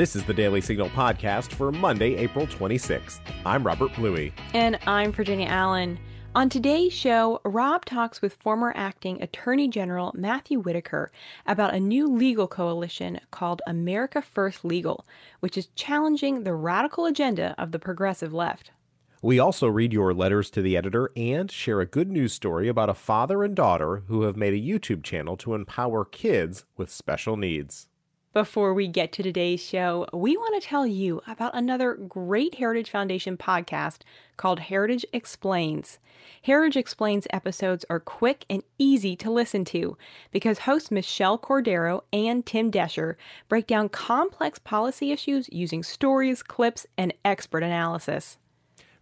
This is the Daily Signal podcast for Monday, April 26th. I'm Robert Bluey. And I'm Virginia Allen. On today's show, Rob talks with former acting Attorney General Matthew Whitaker about a new legal coalition called America First Legal, which is challenging the radical agenda of the progressive left. We also read your letters to the editor and share a good news story about a father and daughter who have made a YouTube channel to empower kids with special needs. Before we get to today's show, we want to tell you about another great Heritage Foundation podcast called Heritage Explains. Heritage Explains episodes are quick and easy to listen to because hosts Michelle Cordero and Tim Doescher break down complex policy issues using stories, clips, and expert analysis.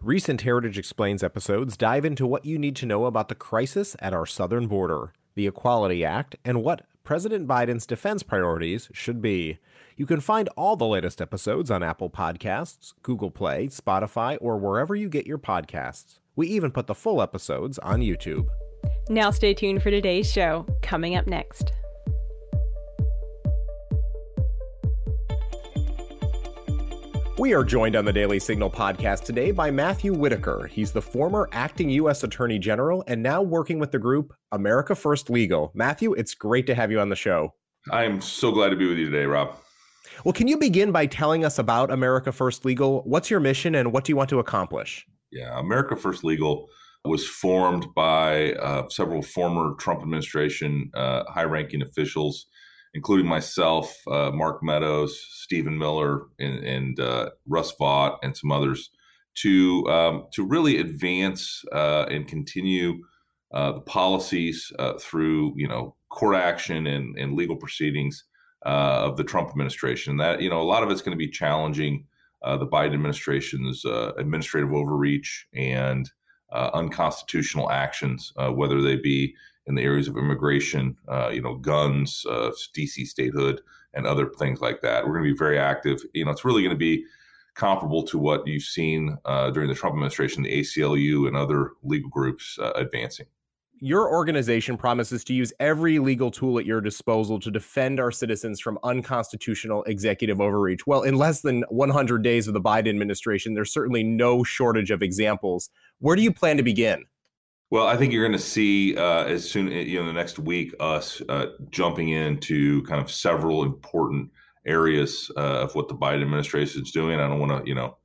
Recent Heritage Explains episodes dive into what you need to know about the crisis at our southern border, the Equality Act, and what President Biden's defense priorities should be. You can find all the latest episodes on Apple Podcasts, Google Play, Spotify, or wherever you get your podcasts. We even put the full episodes on YouTube. Now, stay tuned for today's show, coming up next. We are joined on the Daily Signal podcast today by Matthew Whitaker. He's the former acting U.S. Attorney General and now working with the group America First Legal. Matthew, it's great to have you on the show. I'm so glad to be with you today, Rob. Well, can you begin by telling us about America First Legal? What's your mission and what do you want to accomplish? Yeah, America First Legal was formed by uh, several former Trump administration uh, high ranking officials including myself, uh, Mark Meadows, Stephen Miller, and, and uh, Russ Vought, and some others, to um, to really advance uh, and continue uh, the policies uh, through you know court action and, and legal proceedings uh, of the Trump administration. That you know a lot of it's going to be challenging the Biden administration's administrative overreach and unconstitutional actions, whether they be in the areas of immigration, uh, you know, guns, uh, DC statehood, and other things like that. We're going to be very active. You know, it's really going to be comparable to what you've seen uh, during the Trump administration, the ACLU and other legal groups uh, advancing. Your organization promises to use every legal tool at your disposal to defend our citizens from unconstitutional executive overreach. Well, in less than 100 days of the Biden administration, there's certainly no shortage of examples. Where do you plan to begin? Well, I think you're going to see uh, as soon you know the next week us uh, jumping into kind of several important areas uh, of what the Biden administration is doing. I don't want to you know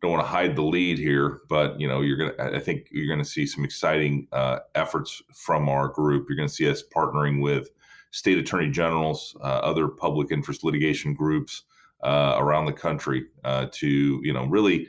don't want to hide the lead here, but you know you're to I think you're going to see some exciting uh, efforts from our group. You're going to see us partnering with state attorney generals, uh, other public interest litigation groups uh, around the country to you know really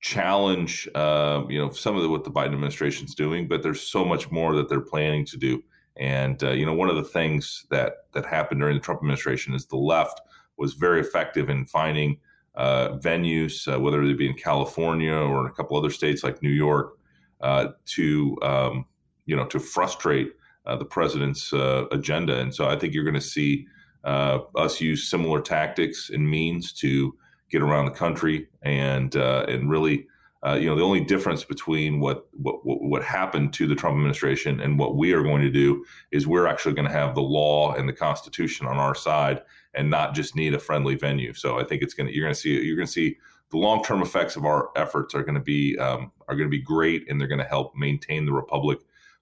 challenge, uh, you know, some of the, what the Biden administration is doing, but there's so much more that they're planning to do. And uh, you know, one of the things that that happened during the Trump administration is the left was very effective in finding uh, venues, uh, whether they be in California or in a couple other states like New York, uh, to um, you know to frustrate uh, the president's agenda. And so I think you're going to see us use similar tactics and means to get around the country and uh, and really uh, you know the only difference between what, what what happened to the Trump administration and what we are going to do is we're actually going to have the law and the Constitution on our side and not just need a friendly venue. So I think it's going to you're going to see you're going to see the long term effects of our efforts are going to be um, are going to be great and they're going to help maintain the republic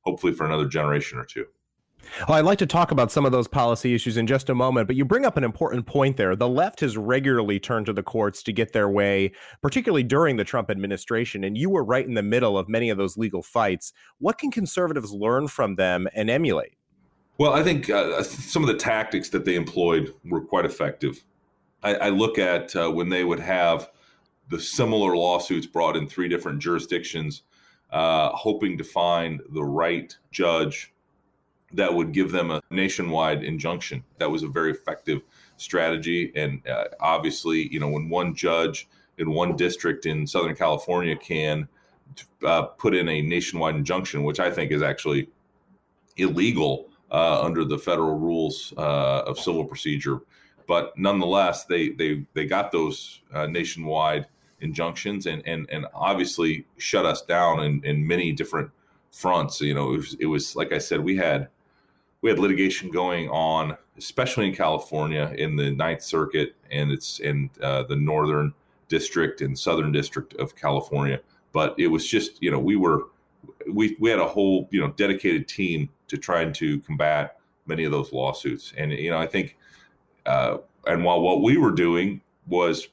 hopefully for another generation or two. Well, I'd like to talk about some of those policy issues in just a moment, but you bring up an important point there. The left has regularly turned to the courts to get their way, particularly during the Trump administration, and you were right in the middle of many of those legal fights. What can conservatives learn from them and emulate? Well, I think uh, some of the tactics that they employed were quite effective. I, I look at uh, when they would have the similar lawsuits brought in three different jurisdictions, uh, hoping to find the right judge that would give them a nationwide injunction. That was a very effective strategy. And uh, obviously, you know, when one judge in one district in Southern California can uh, put in a nationwide injunction, which I think is actually illegal uh, under the federal rules uh, of civil procedure. But nonetheless, they they they got those uh, nationwide injunctions and and and obviously shut us down in, in many different fronts. You know, it was, it was like I said, we had we had litigation going on, especially in California, in the Ninth Circuit, and it's in uh, the Northern District and Southern District of California. But it was just, you know, we were we we had a whole you know dedicated team to trying to combat many of those lawsuits, and you know, I think, uh, and while what we were doing was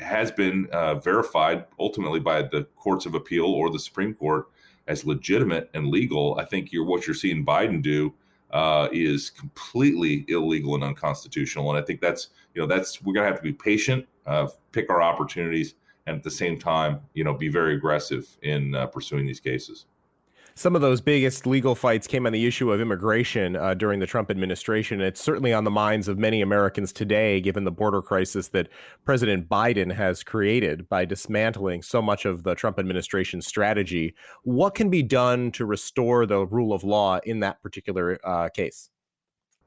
has been uh, verified ultimately by the courts of appeal or the Supreme Court as legitimate and legal. I think you're what you're seeing Biden do uh, is completely illegal and unconstitutional. And I think that's you know that's we're gonna have to be patient, uh, pick our opportunities, and at the same time, you know, be very aggressive in uh, pursuing these cases some of those biggest legal fights came on the issue of immigration uh, during the Trump administration. It's certainly on the minds of many Americans today, given the border crisis that President Biden has created by dismantling so much of the Trump administration strategy. What can be done to restore the rule of law in that particular uh, case?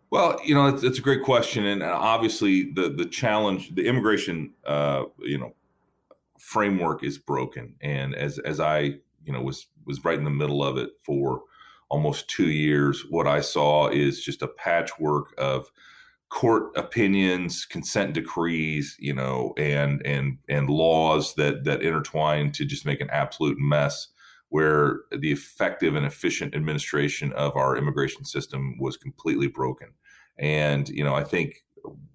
Well, you know, it's, it's, a great question, and obviously the the challenge, the immigration, uh, you know, framework is broken. And as as I you know was was right in the middle of it for almost two years. What I saw is just a patchwork of court opinions, consent decrees, you know, and and and laws that that intertwine to just make an absolute mess where the effective and efficient administration of our immigration system was completely broken. And you know, I think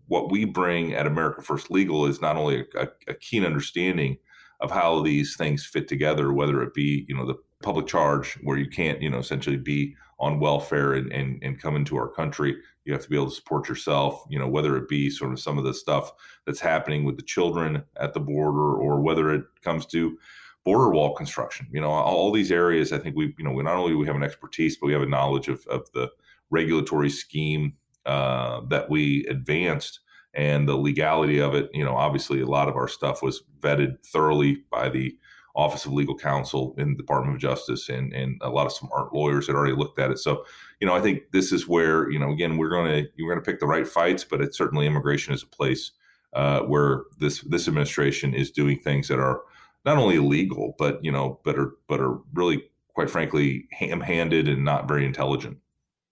what we bring at America First Legal is not only a, a keen understanding of how these things fit together, whether it be, you know, the public charge where you can't, you know, essentially be on welfare and, and, and come into our country. You have to be able to support yourself, you know, whether it be sort of some of the stuff that's happening with the children at the border or whether it comes to border wall construction. You know, all these areas, I think we, you know, we not only we have an expertise, but we have a knowledge of, of the regulatory scheme uh, that we advanced and the legality of it. You know, obviously, a lot of our stuff was vetted thoroughly by the Office of Legal Counsel in the Department of Justice, and and a lot of smart lawyers had already looked at it. So, you know, I think this is where you know, again, we're going to we're going to pick the right fights, but it's certainly immigration is a place uh, where this this administration is doing things that are not only illegal, but you know, but are but are really, quite frankly, ham-handed and not very intelligent.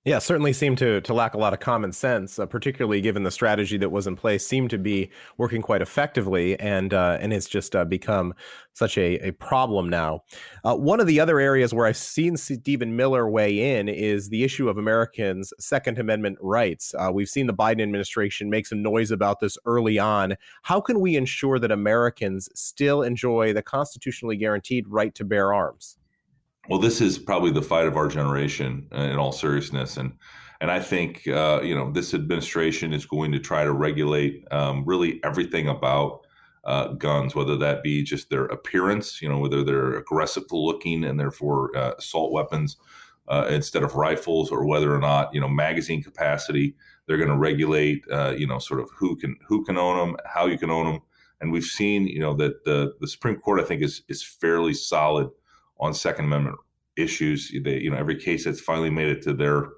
Yeah, certainly seemed to to lack a lot of common sense, uh, particularly given the strategy that was in place seemed to be working quite effectively, and uh, and it's just uh, become such a, a problem now. Uh, one of the other areas where I've seen Stephen Miller weigh in is the issue of Americans' Second Amendment rights. Uh, we've seen the Biden administration make some noise about this early on. How can we ensure that Americans still enjoy the constitutionally guaranteed right to bear arms? Well, this is probably the fight of our generation uh, in all seriousness, and and I think uh, you know this administration is going to try to regulate um, really everything about uh, guns, whether that be just their appearance, you know, whether they're aggressive looking and therefore uh, assault weapons uh, instead of rifles, or whether or not you know magazine capacity. They're going to regulate, uh, you know, sort of who can who can own them, how you can own them, and we've seen, you know, that the the Supreme Court I think is is fairly solid on Second Amendment issues. They, you know, every case that's finally made it to their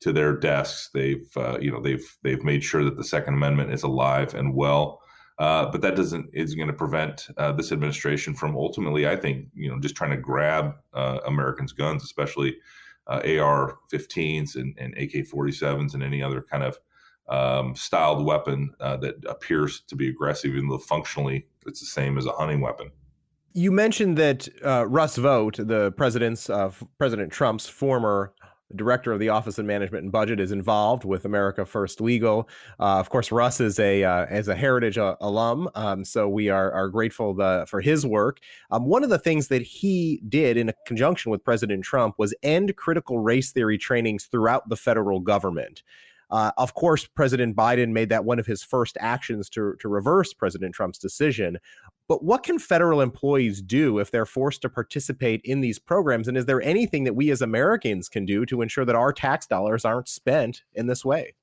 to their desks, they've uh, you know they've they've made sure that the Second Amendment is alive and well. Uh, but that doesn't is going to prevent uh, this administration from ultimately, I think, you know, just trying to grab uh, Americans' guns, especially uh, AR-15s and, and AK-47s and any other kind of um, styled weapon uh, that appears to be aggressive, even though functionally it's the same as a hunting weapon you mentioned that uh, Russ Vought, the president's uh, President Trump's former director of the Office of Management and Budget, is involved with America First Legal. Uh, of course, Russ is a uh, as a Heritage uh, alum, um, so we are are grateful the, for his work. Um, one of the things that he did in conjunction with President Trump was end critical race theory trainings throughout the federal government. Uh, of course, President Biden made that one of his first actions to, to reverse President Trump's decision. But what can federal employees do if they're forced to participate in these programs? And is there anything that we as Americans can do to ensure that our tax dollars aren't spent in this way?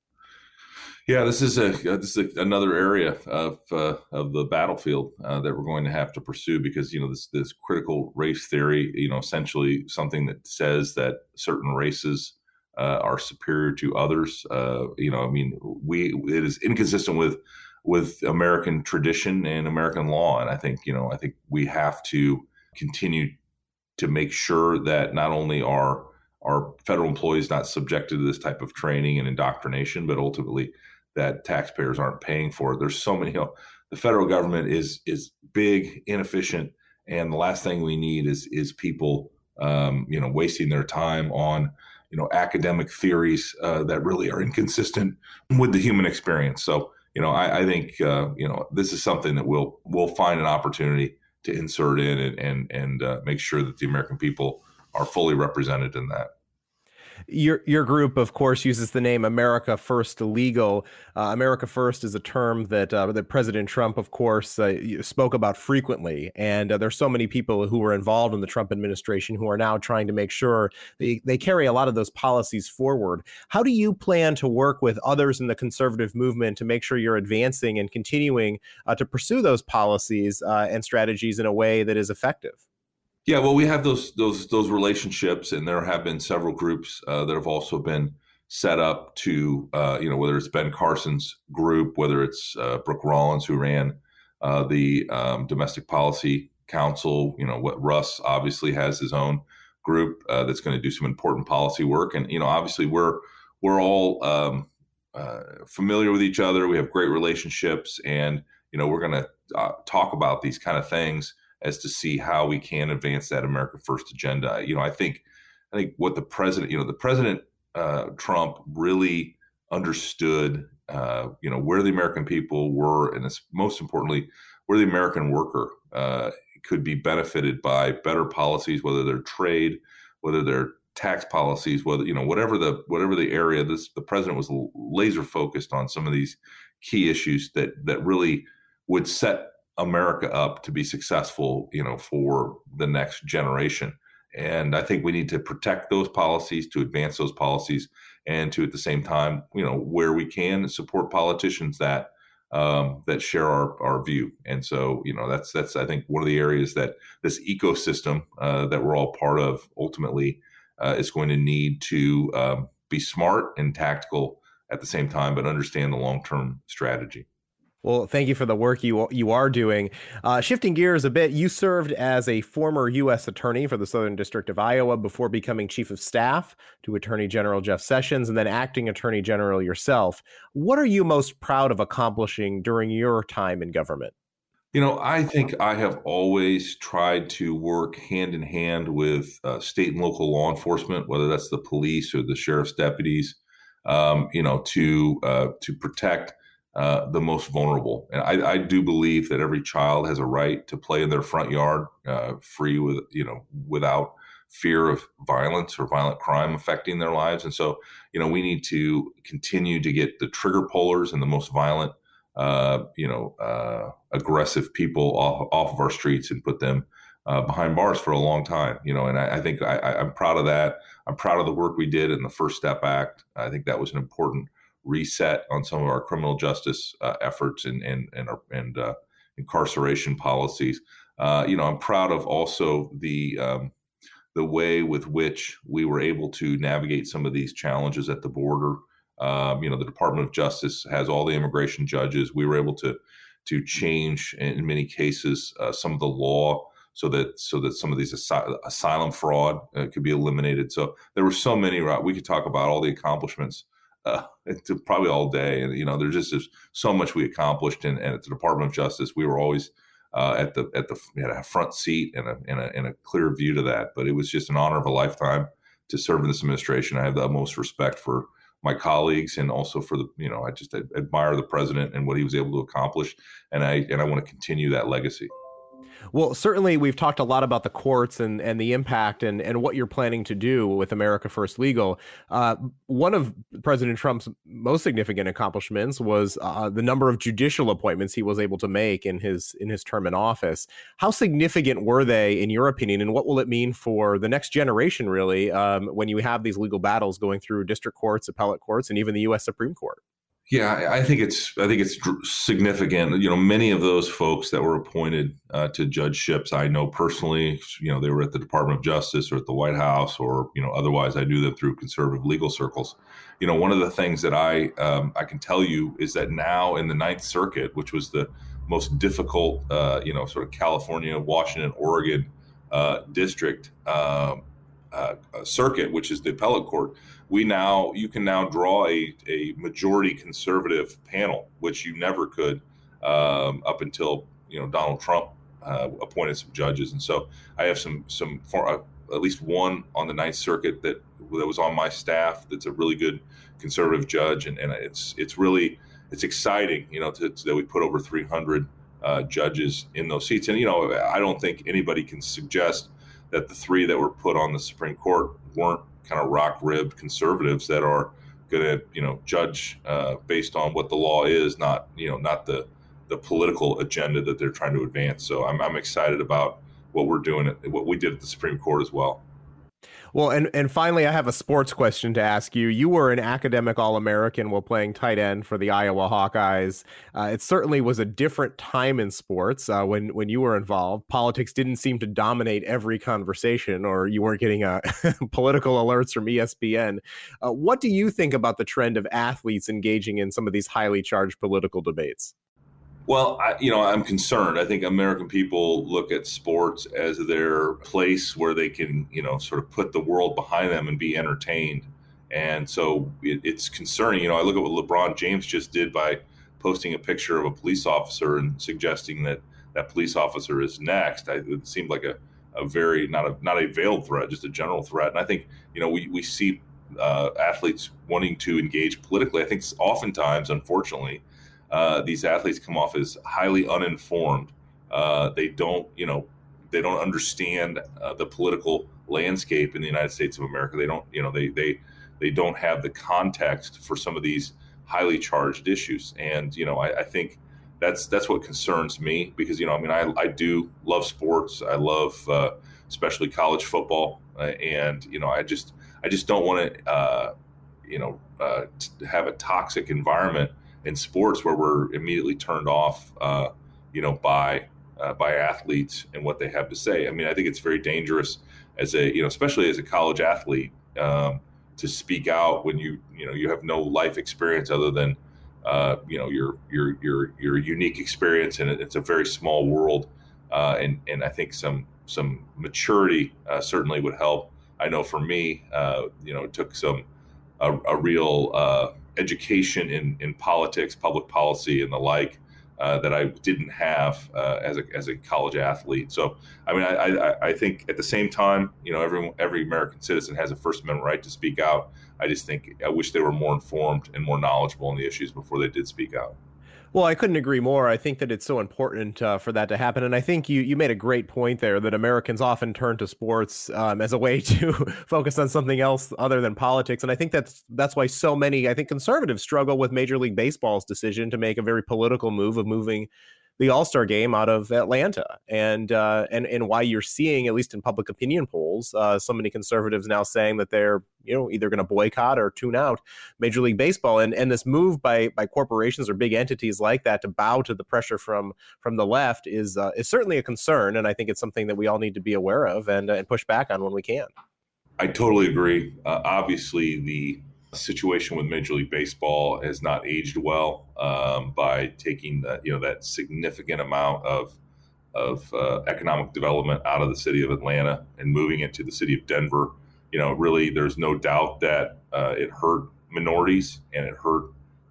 Yeah, this is a uh, this is a, another area of uh, of the battlefield uh, that we're going to have to pursue because you know this this critical race theory, you know, essentially something that says that certain races uh, are superior to others. Uh, you know, I mean, we it is inconsistent with with American tradition and American law. And I think, you know, I think we have to continue to make sure that not only are our federal employees not subjected to this type of training and indoctrination, but ultimately that taxpayers aren't paying for. It. There's so many. You know, the federal government is is big, inefficient, and the last thing we need is is people, um, you know, wasting their time on you know academic theories uh, that really are inconsistent with the human experience. So you know, I, I think uh, you know this is something that we'll we'll find an opportunity to insert in and and, and uh, make sure that the American people are fully represented in that. Your your group, of course, uses the name America First Legal. Uh, America First is a term that uh, that President Trump, of course, uh, spoke about frequently, and uh, there's so many people who were involved in the Trump administration who are now trying to make sure they, they carry a lot of those policies forward. How do you plan to work with others in the conservative movement to make sure you're advancing and continuing uh, to pursue those policies uh, and strategies in a way that is effective? Yeah, well, we have those those those relationships, and there have been several groups uh, that have also been set up to, uh, you know, whether it's Ben Carson's group, whether it's uh, Brooke Rollins who ran uh, the um, Domestic Policy Council. You know, what Russ obviously has his own group uh, that's going to do some important policy work, and you know, obviously we're we're all um, uh, familiar with each other. We have great relationships, and you know, we're going to talk about these kind of things as to see how we can advance that America First agenda. You know, I think I think what the president, you know, the president uh, Trump really understood, uh, you know, where the American people were, and it's most importantly, where the American worker uh, could be benefited by better policies, whether they're trade, whether they're tax policies, whether you know whatever the whatever the area. This the president was laser focused on some of these key issues that that really would set America up to be successful, you know, for the next generation. And I think we need to protect those policies, to advance those policies, and to at the same time, you know, where we can support politicians that um, that share our, our view. And so, you know, that's that's I think one of the areas that this ecosystem uh, that we're all part of ultimately uh, is going to need to um, be smart and tactical at the same time, but understand the long term strategy. Well, thank you for the work you you are doing. Uh, shifting gears a bit, you served as a former U.S. attorney for the Southern District of Iowa before becoming chief of staff to Attorney General Jeff Sessions and then acting Attorney General yourself. What are you most proud of accomplishing during your time in government? You know, I think I have always tried to work hand in hand with uh, state and local law enforcement, whether that's the police or the sheriff's deputies. Um, you know, to uh, to protect uh, the most vulnerable. And I, I, do believe that every child has a right to play in their front yard, uh, free with you know without fear of violence or violent crime affecting their lives. And so, you know, we need to continue to get the trigger pullers and the most violent, uh, you know, uh, aggressive people off, off of our streets and put them uh, behind bars for a long time. You know, and I, I think I, I'm proud of that. I'm proud of the work we did in the First Step Act. I think that was an important reset on some of our criminal justice uh, efforts and and and, and uh, incarceration policies. Uh, you know, I'm proud of also the um, the way with which we were able to navigate some of these challenges at the border. Um, you know, the Department of Justice has all the immigration judges. We were able to to change in many cases uh, some of the law so that so that some of these asy- asylum fraud uh, could be eliminated. So there were so many. We could talk about all the accomplishments uh, to probably all day. And you know, there's just there's so much we accomplished, and, and at the Department of Justice, we were always uh, at the at the had a front seat and a, and a and a clear view to that. But it was just an honor of a lifetime to serve in this administration. I have the utmost respect for my colleagues and also for the you know I just admire the president and what he was able to accomplish, and I and I want to continue that legacy. Well, certainly we've talked a lot about the courts and, and the impact and, and what you're planning to do with America First Legal. Uh, one of President Trump's most significant accomplishments was uh, the number of judicial appointments he was able to make in his in his term in office. How significant were they, in your opinion, and what will it mean for the next generation, really, um, when you have these legal battles going through district courts, appellate courts, and even the U.S. Supreme Court? Yeah, I think it's I think it's significant. You know, many of those folks that were appointed uh, to judgeships, I know personally. You know, they were at the Department of Justice or at the White House, or you know, otherwise I knew them through conservative legal circles. You know, one of the things that I um, I can tell you is that now in the Ninth Circuit, which was the most difficult, uh, you know, sort of California, Washington, Oregon uh, district, um, uh, circuit, which is the appellate court, we now you can now draw a, a majority conservative panel, which you never could um, up until you know Donald Trump uh, appointed some judges, and so I have some some for, uh, at least one on the Ninth Circuit that that was on my staff. That's a really good conservative judge, and, and it's it's really it's exciting, you know, to, to, that we put over 300 uh, judges in those seats. And you know, I don't think anybody can suggest that the three that were put on the Supreme Court weren't kind of rock ribbed conservatives that are going to you know judge uh, based on what the law is, not you know not the the political agenda that they're trying to advance. So I'm, I'm excited about what we're doing, what we did at the Supreme Court as well. Well, and and finally, I have a sports question to ask you. You were an academic All American while playing tight end for the Iowa Hawkeyes. Uh, it certainly was a different time in sports uh, when when you were involved. Politics didn't seem to dominate every conversation, or you weren't getting uh, political alerts from ESPN. Uh, what do you think about the trend of athletes engaging in some of these highly charged political debates? Well, I, you know, I'm concerned. I think American people look at sports as their place where they can, you know, sort of put the world behind them and be entertained. And so it, it's concerning. You know, I look at what LeBron James just did by posting a picture of a police officer and suggesting that that police officer is next. I, it seemed like a, a very not a not a veiled threat, just a general threat. And I think you know we we see uh, athletes wanting to engage politically. I think oftentimes, unfortunately uh, these athletes come off as highly uninformed. Uh, they don't, you know, they don't understand uh, the political landscape in the United States of America. They don't, you know, they they they don't have the context for some of these highly charged issues. And you know, I, I think that's that's what concerns me because you know, I mean, I I do love sports. I love uh, especially college football, uh, and you know, I just I just don't want to uh, you know have a toxic environment in sports where we're immediately turned off, uh, you know, by uh, by athletes and what they have to say. I mean, I think it's very dangerous as a you know, especially as a college athlete, um, to speak out when you you know you have no life experience other than uh, you know your your your your unique experience, and it's a very small world. Uh, and and I think some some maturity uh, certainly would help. I know for me, uh, you know, it took some a, a real education in, in politics, public policy, and the like uh, that I didn't have uh, as a as a college athlete. So, I mean, I, I, I think at the same time, you know, every every American citizen has a First Amendment right to speak out. I just think I wish they were more informed and more knowledgeable on the issues before they did speak out. Well, I couldn't agree more. I think that it's so important uh, for that to happen, and I think you you made a great point there that Americans often turn to sports um, as a way to focus on something else other than politics, and I think that's that's why so many I think conservatives struggle with Major League Baseball's decision to make a very political move of moving the All Star game out of Atlanta, and uh, and and why you're seeing, at least in public opinion polls, uh, so many conservatives now saying that they're you know either going to boycott or tune out Major League Baseball, and and this move by by corporations or big entities like that to bow to the pressure from from the left is uh, is certainly a concern, and I think it's something that we all need to be aware of and uh, and push back on when we can. I totally agree. Uh, obviously, the situation with Major League Baseball has not aged well um, by taking the, you know that significant amount of of uh, economic development out of the city of Atlanta and moving it to the city of Denver. You know, really, there's no doubt that uh, it hurt minorities and it hurt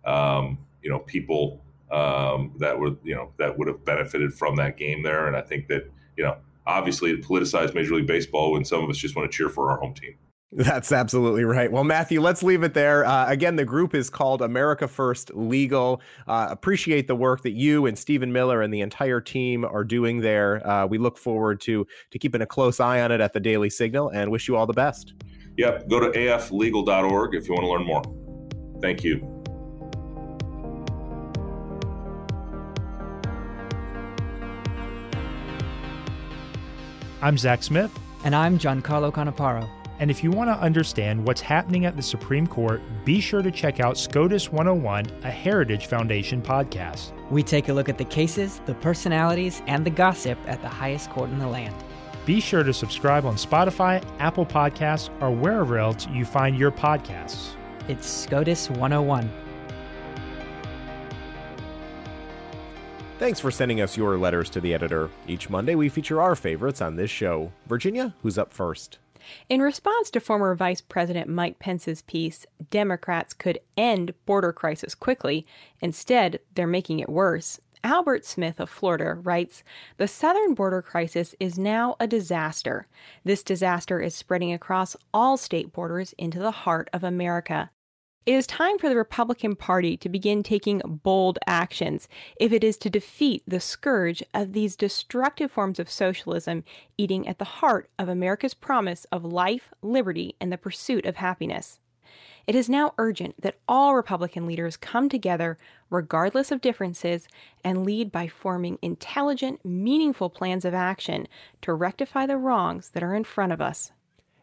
um, you know people um, that would you know that would have benefited from that game there. And I think that you know obviously it politicized Major League Baseball when some of us just want to cheer for our home team. That's absolutely right. Well, Matthew, let's leave it there. Uh, again, the group is called America First Legal. Uh, appreciate the work that you and Stephen Miller and the entire team are doing there. Uh, we look forward to to keeping a close eye on it at the Daily Signal, and wish you all the best. Yep. Go to aflegal.org if you want to learn more. Thank you. I'm Zach Smith. And I'm Giancarlo Canaparo. And if you want to understand what's happening at the Supreme Court, be sure to check out SCOTUS 101, a Heritage Foundation podcast. We take a look at the cases, the personalities, and the gossip at the highest court in the land. Be sure to subscribe on Spotify, Apple Podcasts, or wherever else you find your podcasts. It's SCOTUS 101. Thanks for sending us your letters to the editor. Each Monday, we feature our favorites on this show. Virginia, who's up first? In response to former Vice President Mike Pence's piece, Democrats could end border crisis quickly. Instead, they're making it worse. Albert Smith of Florida writes The southern border crisis is now a disaster. This disaster is spreading across all state borders into the heart of America. It is time for the Republican Party to begin taking bold actions if it is to defeat the scourge of these destructive forms of socialism eating at the heart of America's promise of life, liberty, and the pursuit of happiness. It is now urgent that all Republican leaders come together, regardless of differences, and lead by forming intelligent, meaningful plans of action to rectify the wrongs that are in front of us.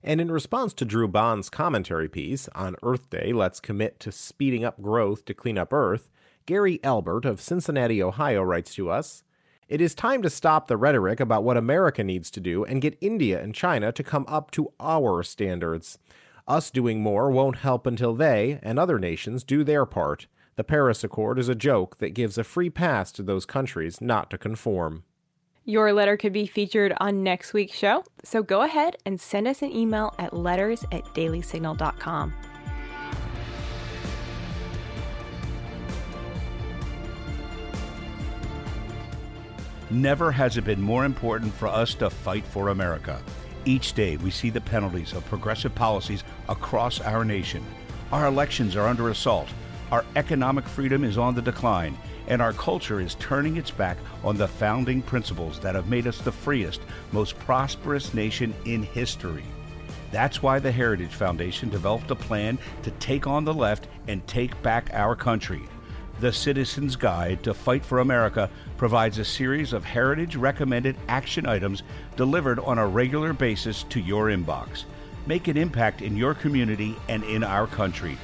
And in response to Drew Bond's commentary piece on Earth Day, Let's Commit to Speeding Up Growth to Clean Up Earth, Gary Elbert of Cincinnati, Ohio writes to us It is time to stop the rhetoric about what America needs to do and get India and China to come up to our standards. Us doing more won't help until they and other nations do their part. The Paris Accord is a joke that gives a free pass to those countries not to conform. Your letter could be featured on next week's show, so go ahead and send us an email at letters at dailysignal.com. Never has it been more important for us to fight for America. Each day, we see the penalties of progressive policies across our nation. Our elections are under assault, our economic freedom is on the decline, and our culture is turning its back on the founding principles that have made us the freest, most prosperous nation in history. That's why the Heritage Foundation developed a plan to take on the left and take back our country. The Citizen's Guide to Fight for America provides a series of heritage recommended action items delivered on a regular basis to your inbox. Make an impact in your community and in our country.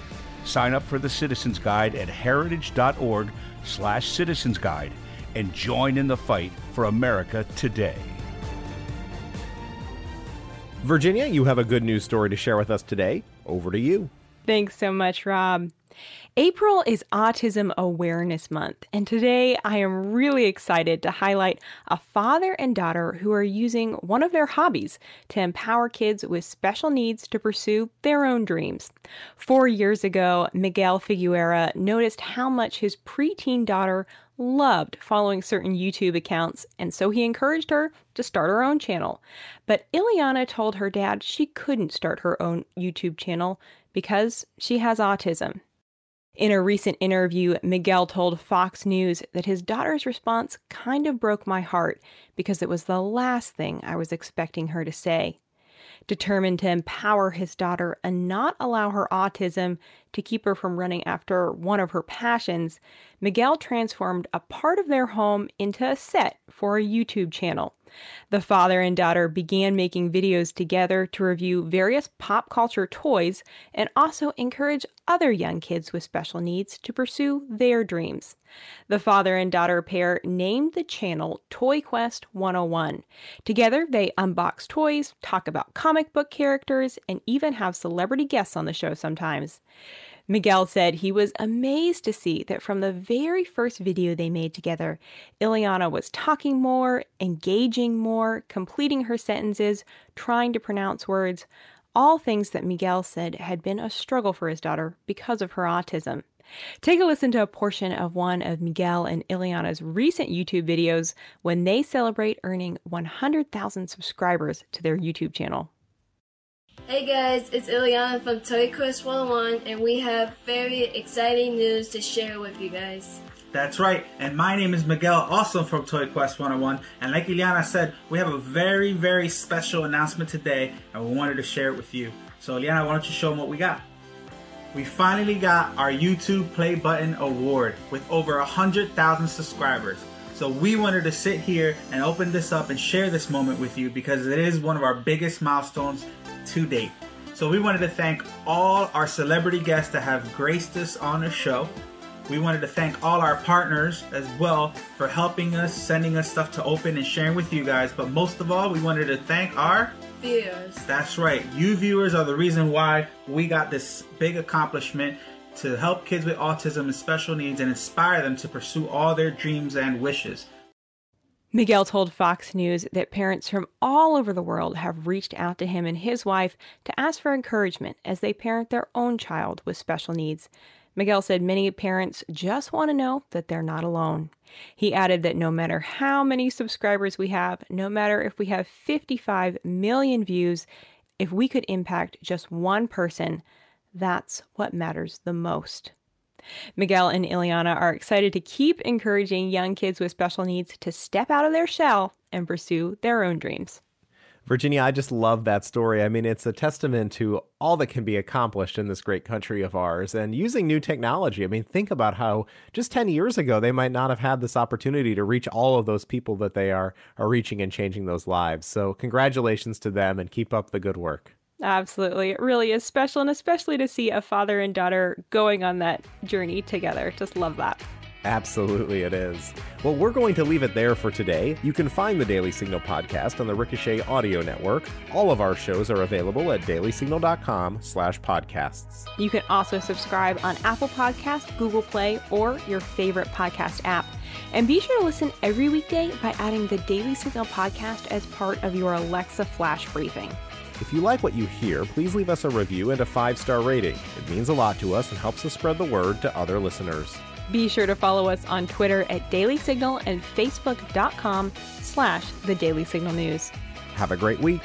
Sign up for the Citizen's Guide at heritage.org slash citizens guide and join in the fight for America today. Virginia, you have a good news story to share with us today. Over to you. Thanks so much, Rob. April is Autism Awareness Month, and today I am really excited to highlight a father and daughter who are using one of their hobbies to empower kids with special needs to pursue their own dreams. Four years ago, Miguel Figuera noticed how much his preteen daughter loved following certain YouTube accounts, and so he encouraged her to start her own channel. But Ileana told her dad she couldn't start her own YouTube channel because she has autism. In a recent interview, Miguel told Fox News that his daughter's response kind of broke my heart because it was the last thing I was expecting her to say. Determined to empower his daughter and not allow her autism to keep her from running after one of her passions, Miguel transformed a part of their home into a set for a YouTube channel. The father and daughter began making videos together to review various pop culture toys and also encourage other young kids with special needs to pursue their dreams. The father and daughter pair named the channel Toy Quest 101. Together, they unbox toys, talk about comic book characters, and even have celebrity guests on the show sometimes. Miguel said he was amazed to see that from the very first video they made together, Ileana was talking more, engaging more, completing her sentences, trying to pronounce words, all things that Miguel said had been a struggle for his daughter because of her autism. Take a listen to a portion of one of Miguel and Ileana's recent YouTube videos when they celebrate earning 100,000 subscribers to their YouTube channel. Hey guys, it's Ileana from Toy Quest 101 and we have very exciting news to share with you guys. That's right, and my name is Miguel, also from Toy Quest 101. And like Ileana said, we have a very, very special announcement today, and we wanted to share it with you. So, Ileana, why don't you show them what we got? We finally got our YouTube Play Button Award with over 100,000 subscribers. So, we wanted to sit here and open this up and share this moment with you because it is one of our biggest milestones to date. So we wanted to thank all our celebrity guests that have graced us on the show. We wanted to thank all our partners as well for helping us, sending us stuff to open and sharing with you guys. But most of all, we wanted to thank our viewers. That's right. You viewers are the reason why we got this big accomplishment to help kids with autism and special needs and inspire them to pursue all their dreams and wishes. Miguel told Fox News that parents from all over the world have reached out to him and his wife to ask for encouragement as they parent their own child with special needs. Miguel said many parents just want to know that they're not alone. He added that no matter how many subscribers we have, no matter if we have 55 million views, if we could impact just one person, that's what matters the most. Miguel and Ileana are excited to keep encouraging young kids with special needs to step out of their shell and pursue their own dreams. Virginia, I just love that story. I mean, it's a testament to all that can be accomplished in this great country of ours and using new technology. I mean, think about how just 10 years ago they might not have had this opportunity to reach all of those people that they are are reaching and changing those lives. So, congratulations to them and keep up the good work. Absolutely. It really is special, and especially to see a father and daughter going on that journey together. Just love that. Absolutely, it is. Well, we're going to leave it there for today. You can find the Daily Signal podcast on the Ricochet Audio Network. All of our shows are available at dailysignal.com/slash podcasts. You can also subscribe on Apple Podcast, Google Play, or your favorite podcast app. And be sure to listen every weekday by adding the Daily Signal podcast as part of your Alexa flash briefing. If you like what you hear, please leave us a review and a five star rating. It means a lot to us and helps us spread the word to other listeners. Be sure to follow us on Twitter at Daily Signal and Facebook.com slash The Daily Signal News. Have a great week.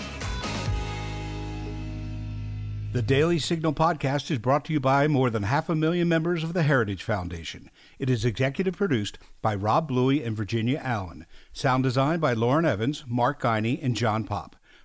The Daily Signal podcast is brought to you by more than half a million members of the Heritage Foundation. It is executive produced by Rob Bluey and Virginia Allen. Sound designed by Lauren Evans, Mark Guiney, and John Pop.